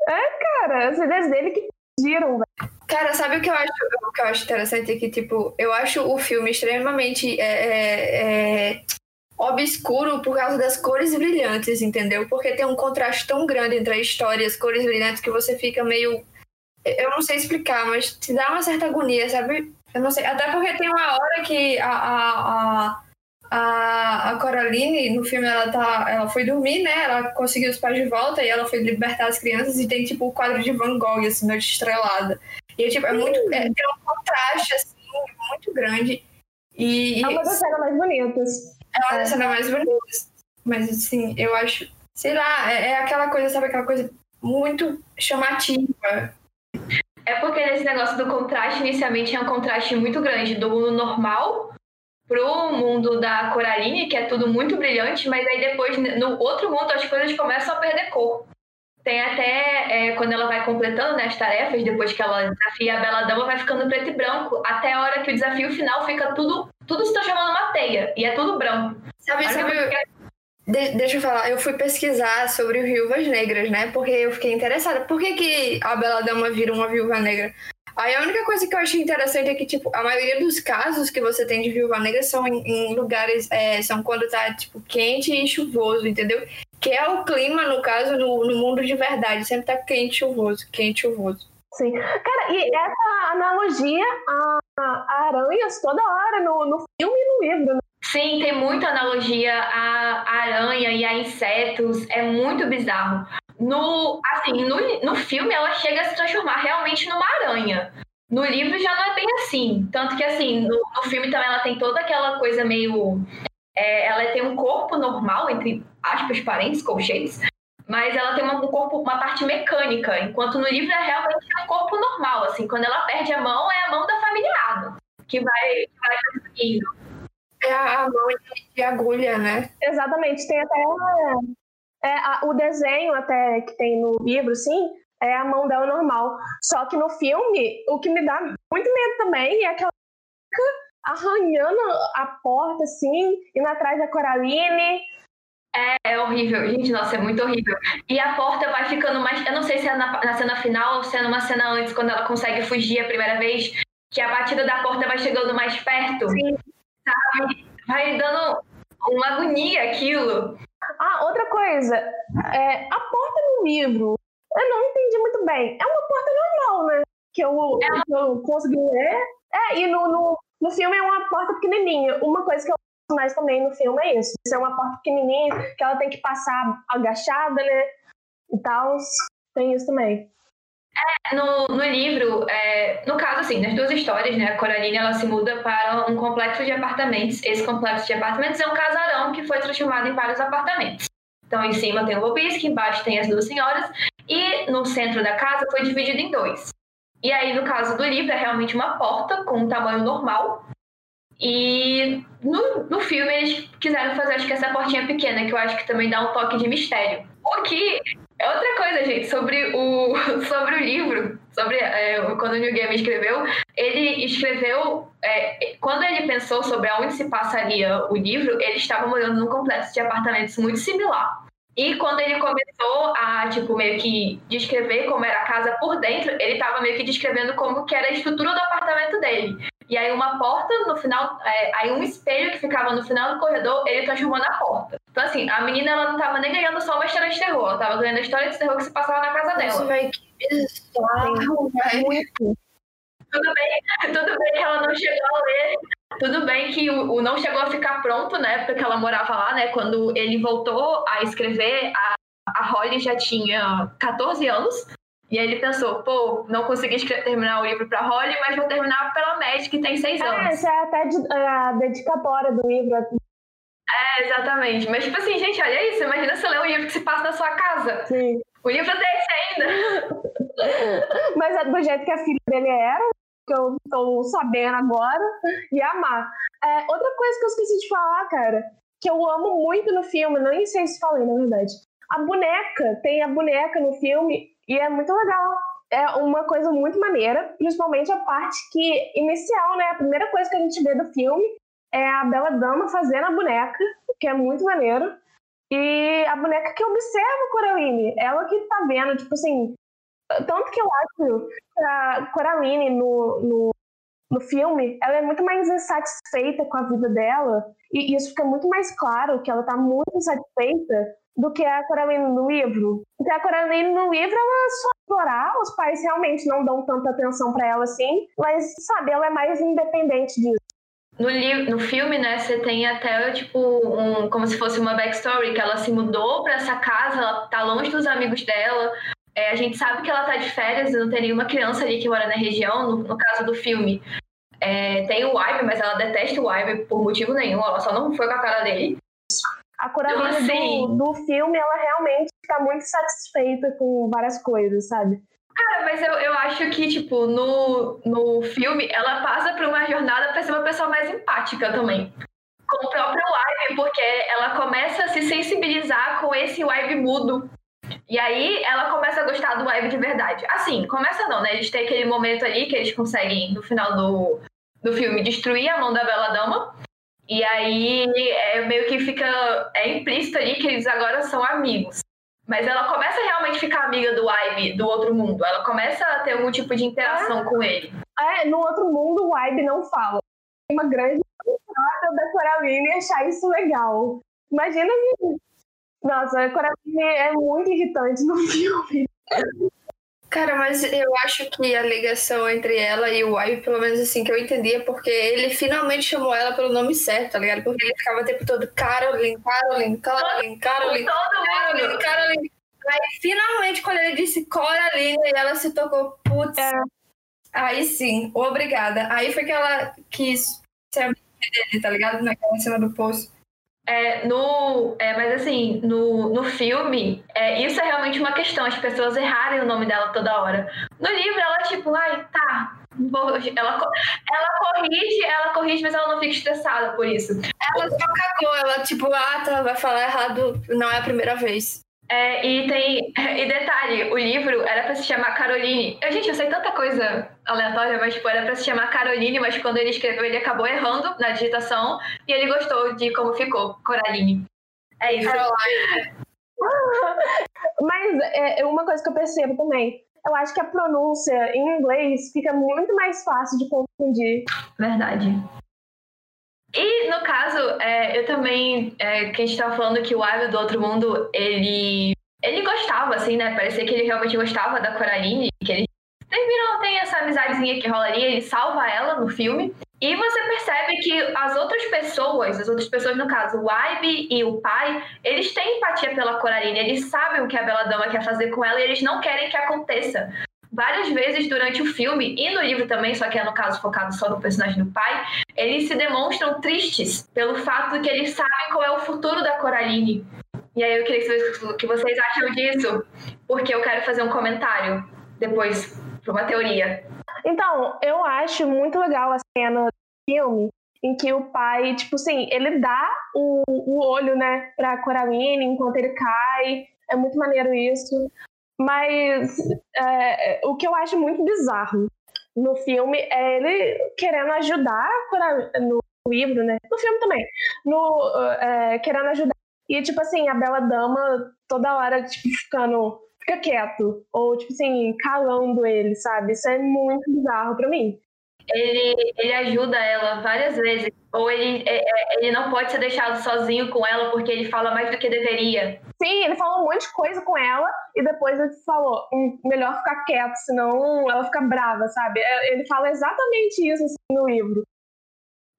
É, cara, as ideias dele que pediram, velho. Cara, sabe o que eu acho, o que eu acho interessante é que, tipo, eu acho o filme extremamente é, é, é, obscuro por causa das cores brilhantes, entendeu? Porque tem um contraste tão grande entre a história e as cores brilhantes que você fica meio. Eu não sei explicar, mas te dá uma certa agonia, sabe? Eu não sei. Até porque tem uma hora que a, a, a a, Coraline, no filme, ela, tá, ela foi dormir, né? Ela conseguiu os pais de volta e ela foi libertar as crianças e tem, tipo, o quadro de Van Gogh, assim, noite estrelada. E, tipo, é muito... É, tem um contraste, assim, muito grande. E, é uma das cenas mais bonitas. É uma das cenas mais bonitas. Mas, assim, eu acho... Sei lá, é, é aquela coisa, sabe? Aquela coisa muito chamativa. É porque nesse negócio do contraste, inicialmente é um contraste muito grande do mundo normal pro mundo da Coraline, que é tudo muito brilhante, mas aí depois, no outro mundo, as coisas começam a perder cor. Tem até, é, quando ela vai completando né, as tarefas, depois que ela desafia a Bela Dama, vai ficando preto e branco, até a hora que o desafio final fica tudo, tudo se transformando numa teia, e é tudo branco. Sabe, sabe, de, deixa eu falar, eu fui pesquisar sobre viúvas negras, né? Porque eu fiquei interessada. Por que, que a Bela Dama vira uma viúva negra? Aí a única coisa que eu achei interessante é que, tipo, a maioria dos casos que você tem de viúva negra são em, em lugares, é, são quando tá, tipo, quente e chuvoso, entendeu? Que é o clima, no caso, no, no mundo de verdade. Sempre tá quente e chuvoso, quente e chuvoso. Sim. Cara, e essa analogia a, a aranhas toda hora no, no filme e no livro, né? Sim, tem muita analogia a aranha e a insetos. É muito bizarro. No, assim, no, no filme ela chega a se transformar realmente numa aranha. No livro já não é bem assim. Tanto que, assim, no, no filme também ela tem toda aquela coisa meio. É, ela tem um corpo normal, entre aspas, parentes, colchetes, mas ela tem uma, um corpo, uma parte mecânica, enquanto no livro é realmente um corpo normal, assim, quando ela perde a mão, é a mão da familiar, que vai, vai conseguindo. É a mão de agulha, né? Exatamente, tem até é, a, o desenho até que tem no livro, sim, é a mão dela normal. Só que no filme, o que me dá muito medo também é aquela arranhando a porta, assim, indo atrás da Coraline. É, é horrível, gente, nossa, é muito horrível. E a porta vai ficando mais. Eu não sei se é na, na cena final ou se é numa cena antes, quando ela consegue fugir a primeira vez, que a batida da porta vai chegando mais perto. Sim. Sabe? Vai dando uma agonia aquilo. Ah, outra coisa, é, a porta no livro, eu não entendi muito bem. É uma porta normal, né? Que eu, É que eu consegui ler. É, e no, no, no filme é uma porta pequenininha. Uma coisa que eu mais também no filme é isso. Isso é uma porta pequenininha, que ela tem que passar agachada, né? E tal. Tem isso também. No, no livro, é, no caso, assim, nas duas histórias, né, a Coraline ela se muda para um complexo de apartamentos. Esse complexo de apartamentos é um casarão que foi transformado em vários apartamentos. Então, em cima tem o Bobisque, embaixo tem as duas senhoras, e no centro da casa foi dividido em dois. E aí, no caso do livro, é realmente uma porta com um tamanho normal. E no, no filme eles quiseram fazer, acho que essa portinha pequena, que eu acho que também dá um toque de mistério. O que é outra coisa, gente, sobre o, sobre o livro, sobre é, quando o New Game escreveu, ele escreveu, é, quando ele pensou sobre aonde se passaria o livro, ele estava morando num complexo de apartamentos muito similar. E quando ele começou a, tipo, meio que descrever como era a casa por dentro, ele estava meio que descrevendo como que era a estrutura do apartamento dele. E aí uma porta no final, é, aí um espelho que ficava no final do corredor, ele transformou na porta. Então assim, a menina ela não tava nem ganhando só uma história de terror, ela tava ganhando a história de terror que se passava na casa Isso, dela. velho, que bizarro, velho. Muito. Tudo bem, tudo bem que ela não chegou a ler, tudo bem que o, o não chegou a ficar pronto, né, porque ela morava lá, né, quando ele voltou a escrever, a, a Holly já tinha 14 anos, e aí ele pensou, pô, não consegui terminar o livro pra Holly, mas vou terminar pela Matt, que tem 6 É, anos. essa é até de- a dedicatória do livro. É, exatamente. Mas, tipo assim, gente, olha isso. Imagina você ler um livro que se passa na sua casa. Sim. O livro desse ainda. Mas é do jeito que a filha dele era, que eu tô sabendo agora, e amar. É, outra coisa que eu esqueci de falar, cara, que eu amo muito no filme, nem sei se falei, na verdade. A boneca, tem a boneca no filme, e é muito legal. É uma coisa muito maneira, principalmente a parte que inicial, né? A primeira coisa que a gente vê do filme é a Bela Dama fazendo a boneca, que é muito maneiro. E a boneca que observa a Coraline, ela que tá vendo, tipo assim, tanto que eu acho que a Coraline no, no, no filme, ela é muito mais insatisfeita com a vida dela, e isso fica muito mais claro que ela tá muito insatisfeita do que a Coraline no livro. Porque a Coraline no livro, ela só explorar, os pais realmente não dão tanta atenção pra ela assim, mas, sabe, ela é mais independente disso. No, no filme, né, você tem até, tipo, um, como se fosse uma backstory, que ela se mudou pra essa casa, ela tá longe dos amigos dela. É, a gente sabe que ela tá de férias e não tem nenhuma criança ali que mora na região, no, no caso do filme. É, tem o Ibe, mas ela detesta o Ibe por motivo nenhum, ela só não foi com a cara dele. A Coraline Assim. do, do filme, ela realmente tá muito satisfeita com várias coisas, sabe? Cara, mas eu, eu acho que, tipo, no, no filme, ela passa por uma jornada pra ser uma pessoa mais empática também. Com o próprio Ibe, porque ela começa a se sensibilizar com esse Ibe mudo. E aí ela começa a gostar do Ibe de verdade. Assim, começa não, né? Eles têm aquele momento ali que eles conseguem, no final do, do filme, destruir a mão da Bela Dama. E aí é meio que fica. É implícito ali que eles agora são amigos. Mas ela começa a realmente ficar amiga do Ibe, do outro mundo. Ela começa a ter algum tipo de interação ah. com ele. É, no outro mundo o Ibe não fala. Tem uma grande da Coraline achar isso legal. Imagina que. Nossa, a Coraline é muito irritante no filme. Cara, mas eu acho que a ligação entre ela e o Ive, pelo menos assim que eu entendia, porque ele finalmente chamou ela pelo nome certo, tá ligado? Porque ele ficava o tempo todo Caroline, Caroline, Caroline, Caroline, Caroline, Caroline. Aí finalmente, quando ele disse Coraline, ela se tocou, putz. É. Aí sim, obrigada. Aí foi que ela quis ser amiga dele, tá ligado? Naquela cena do poço. É, no, é, mas assim, no, no filme, é, isso é realmente uma questão, as pessoas errarem o nome dela toda hora. No livro, ela tipo, ai, tá. Ela, ela corrige, ela corrige, mas ela não fica estressada por isso. Ela só cagou, ela tipo, ah, tá, vai falar errado, não é a primeira vez. É, e tem. E detalhe, o livro era pra se chamar Caroline. Eu, gente, eu sei tanta coisa aleatória, mas tipo, era pra se chamar Caroline, mas quando ele escreveu, ele acabou errando na digitação e ele gostou de como ficou, Coraline. É isso. mas é, uma coisa que eu percebo também. Eu acho que a pronúncia em inglês fica muito mais fácil de confundir. Verdade. E no caso, é, eu também, é, que a gente tava falando que o Ávio do Outro Mundo, ele, ele gostava, assim, né? Parecia que ele realmente gostava da Coraline, que ele terminam, tem essa amizadezinha que rolaria, ele salva ela no filme. E você percebe que as outras pessoas, as outras pessoas, no caso, o Ibe e o pai, eles têm empatia pela Coraline, eles sabem o que a Bela Dama quer fazer com ela e eles não querem que aconteça várias vezes durante o filme e no livro também, só que é no caso focado só no personagem do pai, eles se demonstram tristes pelo fato de que eles sabem qual é o futuro da Coraline. E aí eu queria saber o que vocês acham disso, porque eu quero fazer um comentário depois para uma teoria. Então, eu acho muito legal a cena do filme em que o pai, tipo assim, ele dá o, o olho, né, pra Coraline enquanto ele cai. É muito maneiro isso. Mas é, o que eu acho muito bizarro no filme é ele querendo ajudar no livro, né? No filme também. No, é, querendo ajudar. E, tipo assim, a Bela Dama toda hora, tipo, ficando. Fica quieto. Ou, tipo assim, calando ele, sabe? Isso é muito bizarro pra mim ele, ele ajuda ela várias vezes. Ou ele, é, é, ele não pode ser deixado sozinho com ela porque ele fala mais do que deveria. Sim, ele falou um monte de coisa com ela e depois ele falou: hum, melhor ficar quieto, senão ela fica brava, sabe? É, ele fala exatamente isso assim, no livro.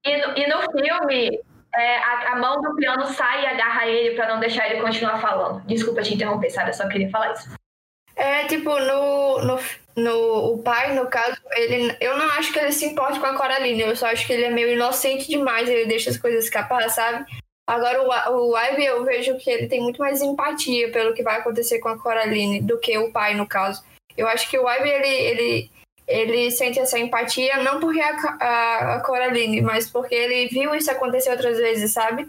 E no, e no filme, é, a, a, mão do piano sai e agarra ele para não deixar ele continuar falando. Desculpa te interromper, sabe? Eu só queria falar isso. É, tipo, no, no, no, o pai, no caso, ele, eu não acho que ele se importe com a Coraline, eu só acho que ele é meio inocente demais, ele deixa as coisas escapar, sabe? Agora, o, o Ivy, eu vejo que ele tem muito mais empatia pelo que vai acontecer com a Coraline do que o pai, no caso. Eu acho que o Ivy, ele, ele, ele sente essa empatia não porque a, a, a Coraline, mas porque ele viu isso acontecer outras vezes, sabe?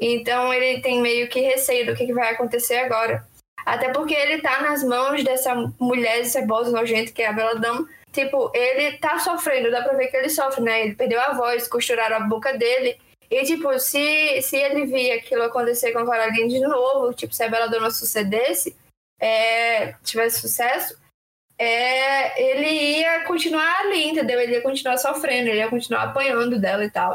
Então, ele tem meio que receio do que, que vai acontecer agora. Até porque ele tá nas mãos dessa mulher cebosa nojenta que é a Bela Dama. Tipo, ele tá sofrendo, dá pra ver que ele sofre, né? Ele perdeu a voz, costuraram a boca dele. E, tipo, se, se ele via aquilo acontecer com a Coraline de novo, tipo, se a Bela Dama sucedesse, é, tivesse sucesso, é, ele ia continuar ali, entendeu? Ele ia continuar sofrendo, ele ia continuar apanhando dela e tal.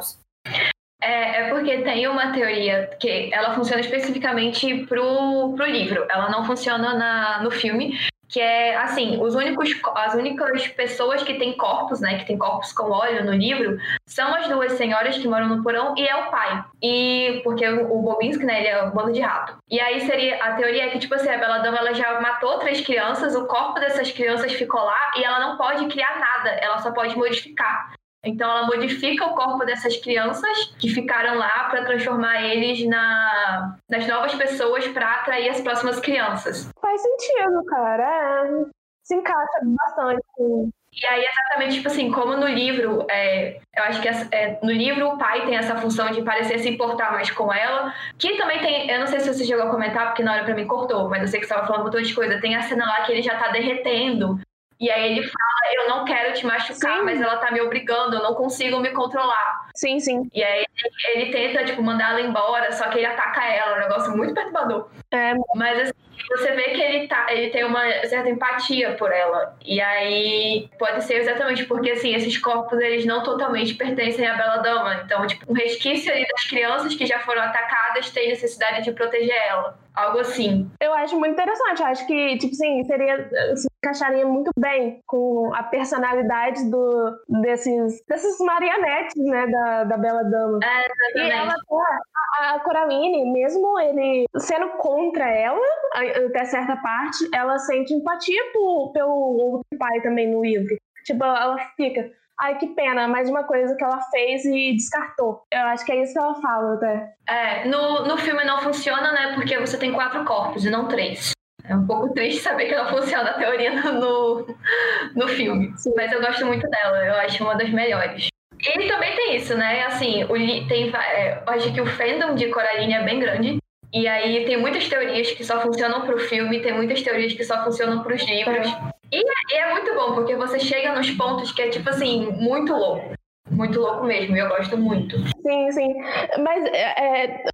É, é, porque tem uma teoria que ela funciona especificamente pro, pro livro, ela não funciona na, no filme, que é assim, os únicos, as únicas pessoas que têm corpos, né, que têm corpos com óleo no livro, são as duas senhoras que moram no porão e é o pai. E porque o, Bobinski, né, ele é um bando de rato. E aí seria a teoria é que tipo assim, a Bela Dama ela já matou três crianças, o corpo dessas crianças ficou lá e ela não pode criar nada, ela só pode modificar. Então ela modifica o corpo dessas crianças que ficaram lá para transformar eles na, nas novas pessoas para atrair as próximas crianças. Faz sentido, cara. É. Se encaixa bastante. E aí, exatamente, tipo assim, como no livro, é, eu acho que é, no livro o pai tem essa função de parecer se importar mais com ela, que também tem, eu não sei se você chegou a comentar, porque na hora pra mim cortou, mas eu sei que você estava falando um montão de coisa, tem a cena lá que ele já tá derretendo, e aí ele fala, eu não quero te machucar, Sim. mas ela tá me obrigando, eu não consigo me controlar. Sim, sim. E aí ele, tenta, tipo, mandar ela embora, só que ele ataca ela, um negócio muito perturbador. É, Mas assim, você vê que ele, tá, ele tem uma certa empatia por ela. E aí pode ser exatamente porque assim, esses corpos eles não totalmente pertencem à Bela Dama. Então, tipo, um resquício ali das crianças que já foram atacadas tem necessidade de proteger ela. Algo assim. eu acho muito interessante. Eu acho que, tipo assim, seria. Se encaixaria muito bem com a personalidade do, desses, desses marionetes, né, da, da Bela Dama. E Exatamente. ela, a, a Coraline, mesmo ele sendo contra ela, até certa parte, ela sente empatia por, pelo outro pai também no livro. Tipo, ela fica, ai que pena, mais uma coisa que ela fez e descartou. Eu acho que é isso que ela fala até. É, no, no filme não funciona, né? Porque você tem quatro corpos e não três. É um pouco triste saber que não funciona a teoria no, no, filme. Sim. Mas eu gosto muito dela, eu acho uma das melhores. E também tem isso, né? Assim, o, tem, é, eu acho que o fandom de Coraline é bem grande. E aí tem muitas teorias que só funcionam pro filme, tem muitas teorias que só funcionam pros livros. E, e é muito bom, porque você chega nos pontos que é, tipo assim, muito louco. Muito louco mesmo, e eu gosto muito. Sim, sim. Mas, é, é,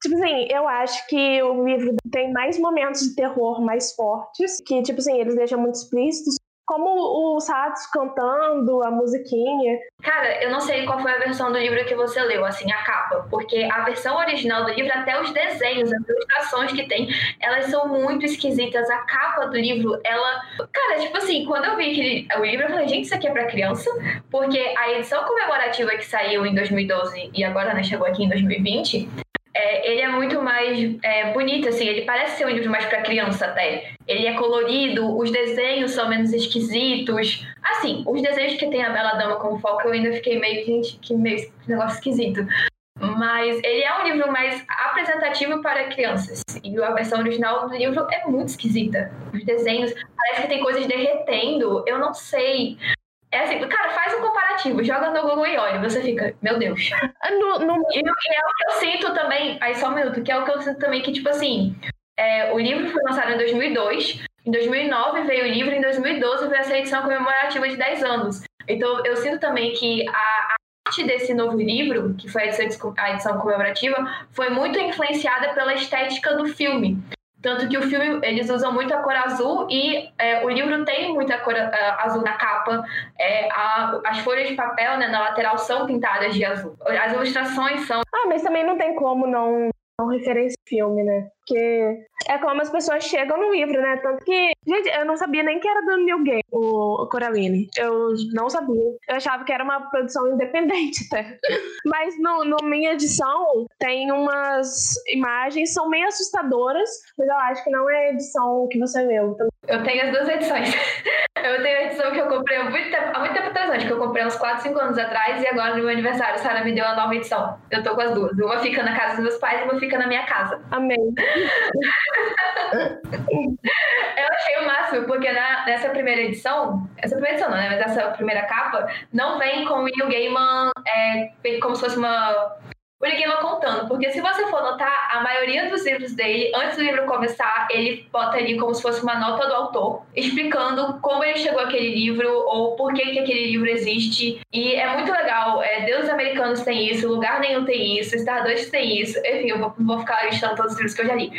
tipo assim, eu acho que o livro tem mais momentos de terror mais fortes, que, tipo assim, eles deixam muito explícitos, como os ratos cantando, a musiquinha. Cara, eu não sei qual foi a versão do livro que você leu, assim, a capa, porque a versão original do livro, até os desenhos, as ilustrações que tem, elas são muito esquisitas. A capa do livro, ela. Cara, tipo assim, quando eu vi aquele, o livro, eu falei, gente, isso aqui é pra criança, porque a edição comemorativa que saiu em 2012 e agora né, chegou aqui em 2020. É, ele é muito mais é, bonito, assim, ele parece ser um livro mais pra criança até. Ele é colorido, os desenhos são menos esquisitos. Assim, os desenhos que tem a Bela Dama como foco, eu ainda fiquei meio, gente, que meio negócio esquisito. Mas ele é um livro mais apresentativo para crianças. E a versão original do livro é muito esquisita. Os desenhos, parece que tem coisas derretendo, eu não sei. É assim, cara, faz um comparativo, joga no Google e olha, você fica, meu Deus. No, no- E, é o que eu sinto também, aí só um minuto, que é o que eu sinto também, que tipo assim, é, o livro foi lançado em 2002, em 2009 veio o livro, em 2012 veio essa edição comemorativa de 10 anos. Então eu sinto também que a, a arte desse novo livro, que foi a edição, a edição comemorativa, foi muito influenciada pela estética do filme. Tanto que o filme, eles usam muito a cor azul e é, o livro tem muita cor ah, azul na capa. É, a- as folhas de papel né, na lateral são pintadas de azul. As ilustrações são Ah, mas também não tem como não, não referenciar filme, né? Porque é como as pessoas chegam no livro, né? Tanto que, gente, eu não sabia nem que era do New Game, o Coraline. Eu não sabia. Eu achava que era uma produção independente até. Mas no, no minha edição tem umas imagens, são meio assustadoras, mas eu acho que não é a edição que você leu. Eu tenho as duas edições. Eu tenho a edição que eu comprei há muito tempo, há muito tempo atrás, acho que eu comprei uns 4, 5 anos atrás, e agora no meu aniversário a Sara me deu a nova edição. Eu tô com as duas. Uma fica na casa dos meus pais e uma fica na minha casa. amei. Eu achei o máximo, porque na- nessa primeira edição, essa primeira edição não, né? Mas essa primeira capa, não vem com o Neil Gaiman é, como se fosse uma. O Neil Gaiman contando, porque se você for notar, a maioria dos livros dele, antes do livro começar, ele bota ali como se fosse uma nota do autor, explicando como ele chegou àquele livro ou por que, que aquele livro existe. E é muito legal. É, Deuses Americanos tem isso, Lugar Nenhum tem isso, Stardust tem isso. Enfim, eu vou ficar listando todos os livros que eu já li.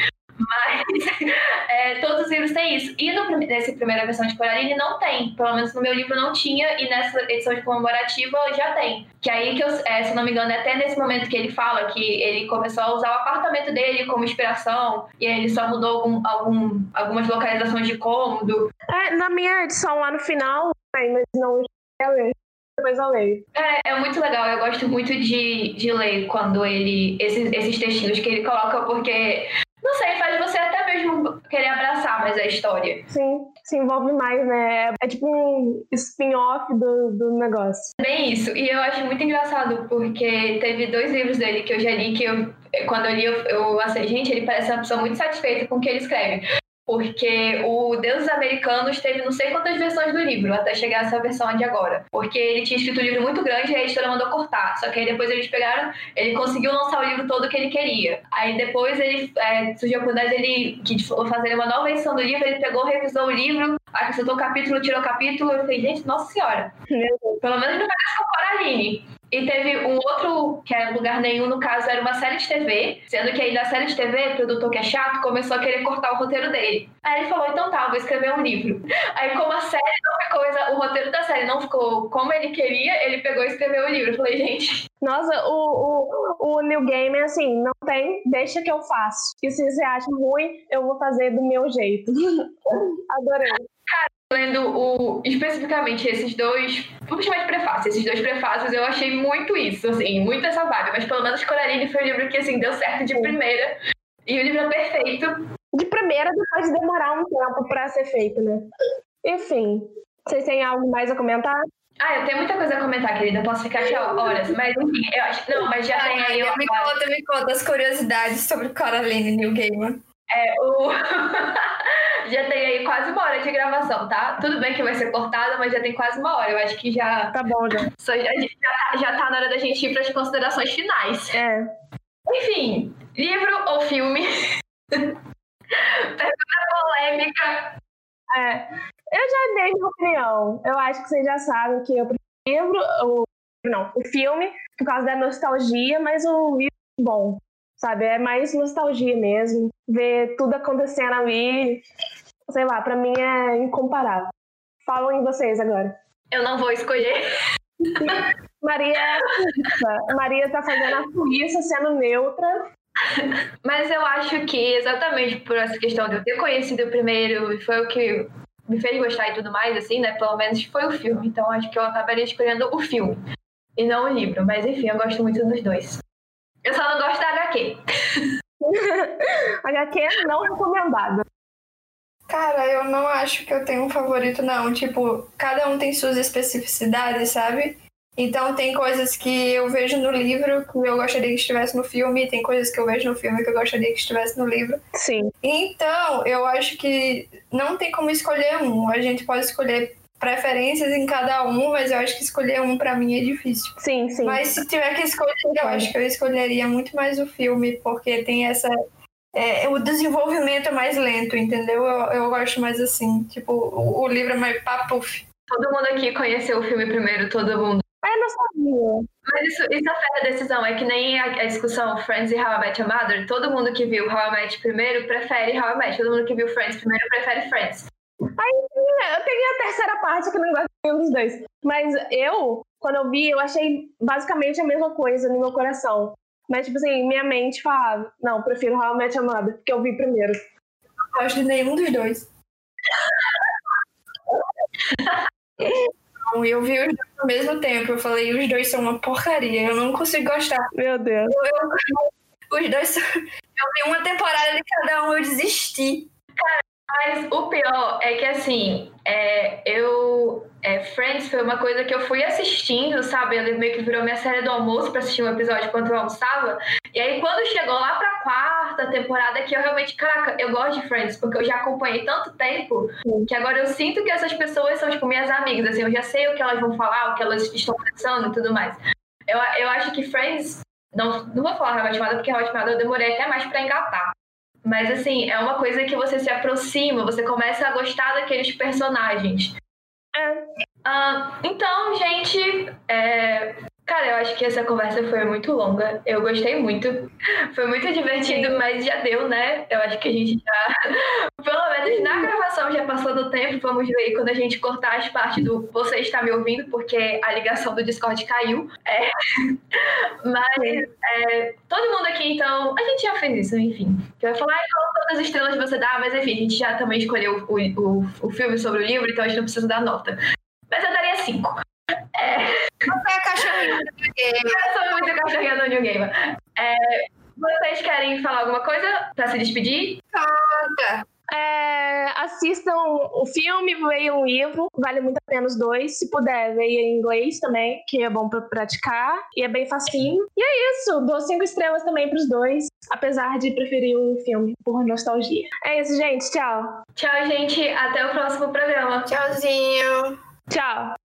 Mas é, todos os livros têm isso. E no, nessa primeira versão de Coraline não tem. Pelo menos no meu livro não tinha, e nessa edição de comemorativa já tem. Que aí que eu, é, se não me engano, é até nesse momento que ele fala que ele começou a usar o apartamento dele como inspiração, e aí ele só mudou algum, algum, algumas localizações de cômodo. É, na minha edição lá no final, mas não. Depois eu leio. É, é muito legal, eu gosto muito de, de ler quando ele. Esses, esses textinhos que ele coloca, porque. Não sei, faz você até mesmo querer abraçar mais a história. Sim, se envolve mais, né? É tipo um spin-off do, do negócio. Bem isso. E eu acho muito engraçado, porque teve dois livros dele que eu já li, que eu, quando eu li, eu, eu gente, ele parece uma pessoa muito satisfeita com o que ele escreve. Porque o Deuses Americanos teve não sei quantas versões do livro até chegar essa versão de agora. Porque ele tinha escrito um livro muito grande e a editora mandou cortar. Só que aí depois eles pegaram, ele conseguiu lançar o livro todo que ele queria. Aí depois ele é, surgiu a oportunidade dele que fazer uma nova edição do livro, ele pegou, revisou o livro, acrescentou capítulo, tirou capítulo. Eu falei, gente, nossa senhora. Pelo menos não parece com a Coraline. E teve um outro, que é Lugar Nenhum, no caso, era uma série de TV, sendo que aí da série de TV, o produtor que é chato, começou a querer cortar o roteiro dele. Aí ele falou, então tá, vou escrever um livro. Aí como a série não ficou, o roteiro da série não ficou como ele queria, ele pegou e escreveu o livro. Eu falei, gente... Nossa, o, o, o New Game é assim, não tem, deixa que eu faço. E se você acha ruim, eu vou fazer do meu jeito. Adorei. Lendo o, especificamente esses dois, vamos chamar de prefácios, esses dois prefácios, eu achei muito isso, assim, muito essa vibe, mas pelo menos Coraline foi um livro que, assim, deu certo de primeira, e o livro é perfeito. De primeira, depois de demorar um tempo para ser feito, né? Enfim, vocês têm algo mais a comentar? Ah, eu tenho muita coisa a comentar, querida. Posso ficar aqui horas, mas enfim, eu acho. Não, mas já ah, tem aí. Me conta, me conta as curiosidades sobre Coraline New Gamer. É, o. já tem aí quase uma hora de gravação, tá? Tudo bem que vai ser cortada, mas já tem quase uma hora. Eu acho que já. Tá bom, já. Só, já, já, já tá na hora da gente ir para as considerações finais. É. Enfim, livro ou filme? Pergunta polêmica. É. Eu já dei minha opinião. Eu acho que vocês já sabem que eu prefiro o, não, o filme por causa da nostalgia, mas o livro é bom sabe? É mais nostalgia mesmo. Ver tudo acontecendo ali, sei lá, para mim é incomparável. Falam em vocês agora. Eu não vou escolher. Maria é Maria tá fazendo a polícia sendo neutra. Mas eu acho que exatamente por essa questão de eu ter conhecido o primeiro, foi o que me fez gostar e tudo mais, assim, né? Pelo menos foi o filme. Então acho que eu acabaria escolhendo o filme e não o livro. Mas enfim, eu gosto muito dos dois. Eu só não gosto da HQ. HQ não recomendada. Cara, eu não acho que eu tenho um favorito, não. Tipo, cada um tem suas especificidades, sabe? Então tem coisas que eu vejo no livro que eu gostaria que estivesse no filme, tem coisas que eu vejo no filme que eu gostaria que estivesse no livro. Sim. Então, eu acho que não tem como escolher um. A gente pode escolher preferências em cada um, mas eu acho que escolher um para mim é difícil. Sim, sim. Mas se tiver que escolher, eu acho que eu escolheria muito mais o filme, porque tem essa. É, o desenvolvimento é mais lento, entendeu? Eu, eu gosto mais assim. Tipo, o, o livro é mais papuf. Todo mundo aqui conheceu o filme primeiro, todo mundo. Ah, eu não sabia. Mas isso, isso afeta a decisão. É que nem a, a, discussão Friends e How I Met Your Mother. Todo mundo que viu How I Met primeiro prefere How I Met. Todo mundo que viu Friends primeiro prefere Friends. Aí, eu tenho a terceira parte que não gosto de nenhum dos dois. Mas eu, quando eu vi, eu achei basicamente a mesma coisa no meu coração. Mas, tipo assim, minha mente falava, não, prefiro How I Met Your Mother, porque eu vi primeiro. Não gosto de nenhum dos dois. não, eu vi os dois ao mesmo tempo. Eu falei, os dois são uma porcaria, eu não consigo gostar. Meu Deus. Eu, eu, os dois são... Eu vi uma temporada de cada um, eu desisti. Cara, mas o pior é que, assim, é, eu. É, Friends foi uma coisa que eu fui assistindo, sabe? Ele meio que virou minha série do almoço pra assistir um episódio enquanto eu almoçava. E aí, quando chegou lá pra quarta temporada, que eu realmente, caraca, eu gosto de Friends, porque eu já acompanhei tanto tempo que agora eu sinto que essas pessoas são, tipo, minhas amigas, assim, eu já sei o que elas vão falar, o que elas estão pensando e tudo mais. Eu, eu acho que Friends. Não, não vou falar Hot Mother, porque Hot Mother eu demorei até mais pra engatar. Mas assim, é uma coisa que você se aproxima, você começa a gostar daqueles personagens. É. Ah, então, gente, é, Cara, eu acho que essa conversa foi muito longa. Eu gostei muito. Foi muito divertido, mas já deu, né? Eu acho que a gente já. Pelo menos na gravação já passou do tempo. Vamos ver quando a gente cortar as partes do você está me ouvindo, porque a ligação do Discord caiu. É... Mas é... todo mundo aqui, então. A gente já fez isso, enfim. Que vai falar quantas estrelas você dá, mas enfim, a gente já também escolheu o, o, o filme sobre o livro, então a gente não precisa dar nota. Mas eu daria cinco. É. Você é a cachorrinha do New Game. Eu sou muito cachorrinha do New Game. É, vocês querem falar alguma coisa pra se despedir? Conta. É, assistam o filme, leiam um livro, vale muito a pena os dois. Se puder, leia em inglês também, que é bom pra praticar e é bem facinho. E é isso, dou cinco estrelas também pros dois, apesar de preferir o filme por nostalgia. É isso, gente. Tchau. Tchau, gente. Até o próximo programa. Tchauzinho. Tchau.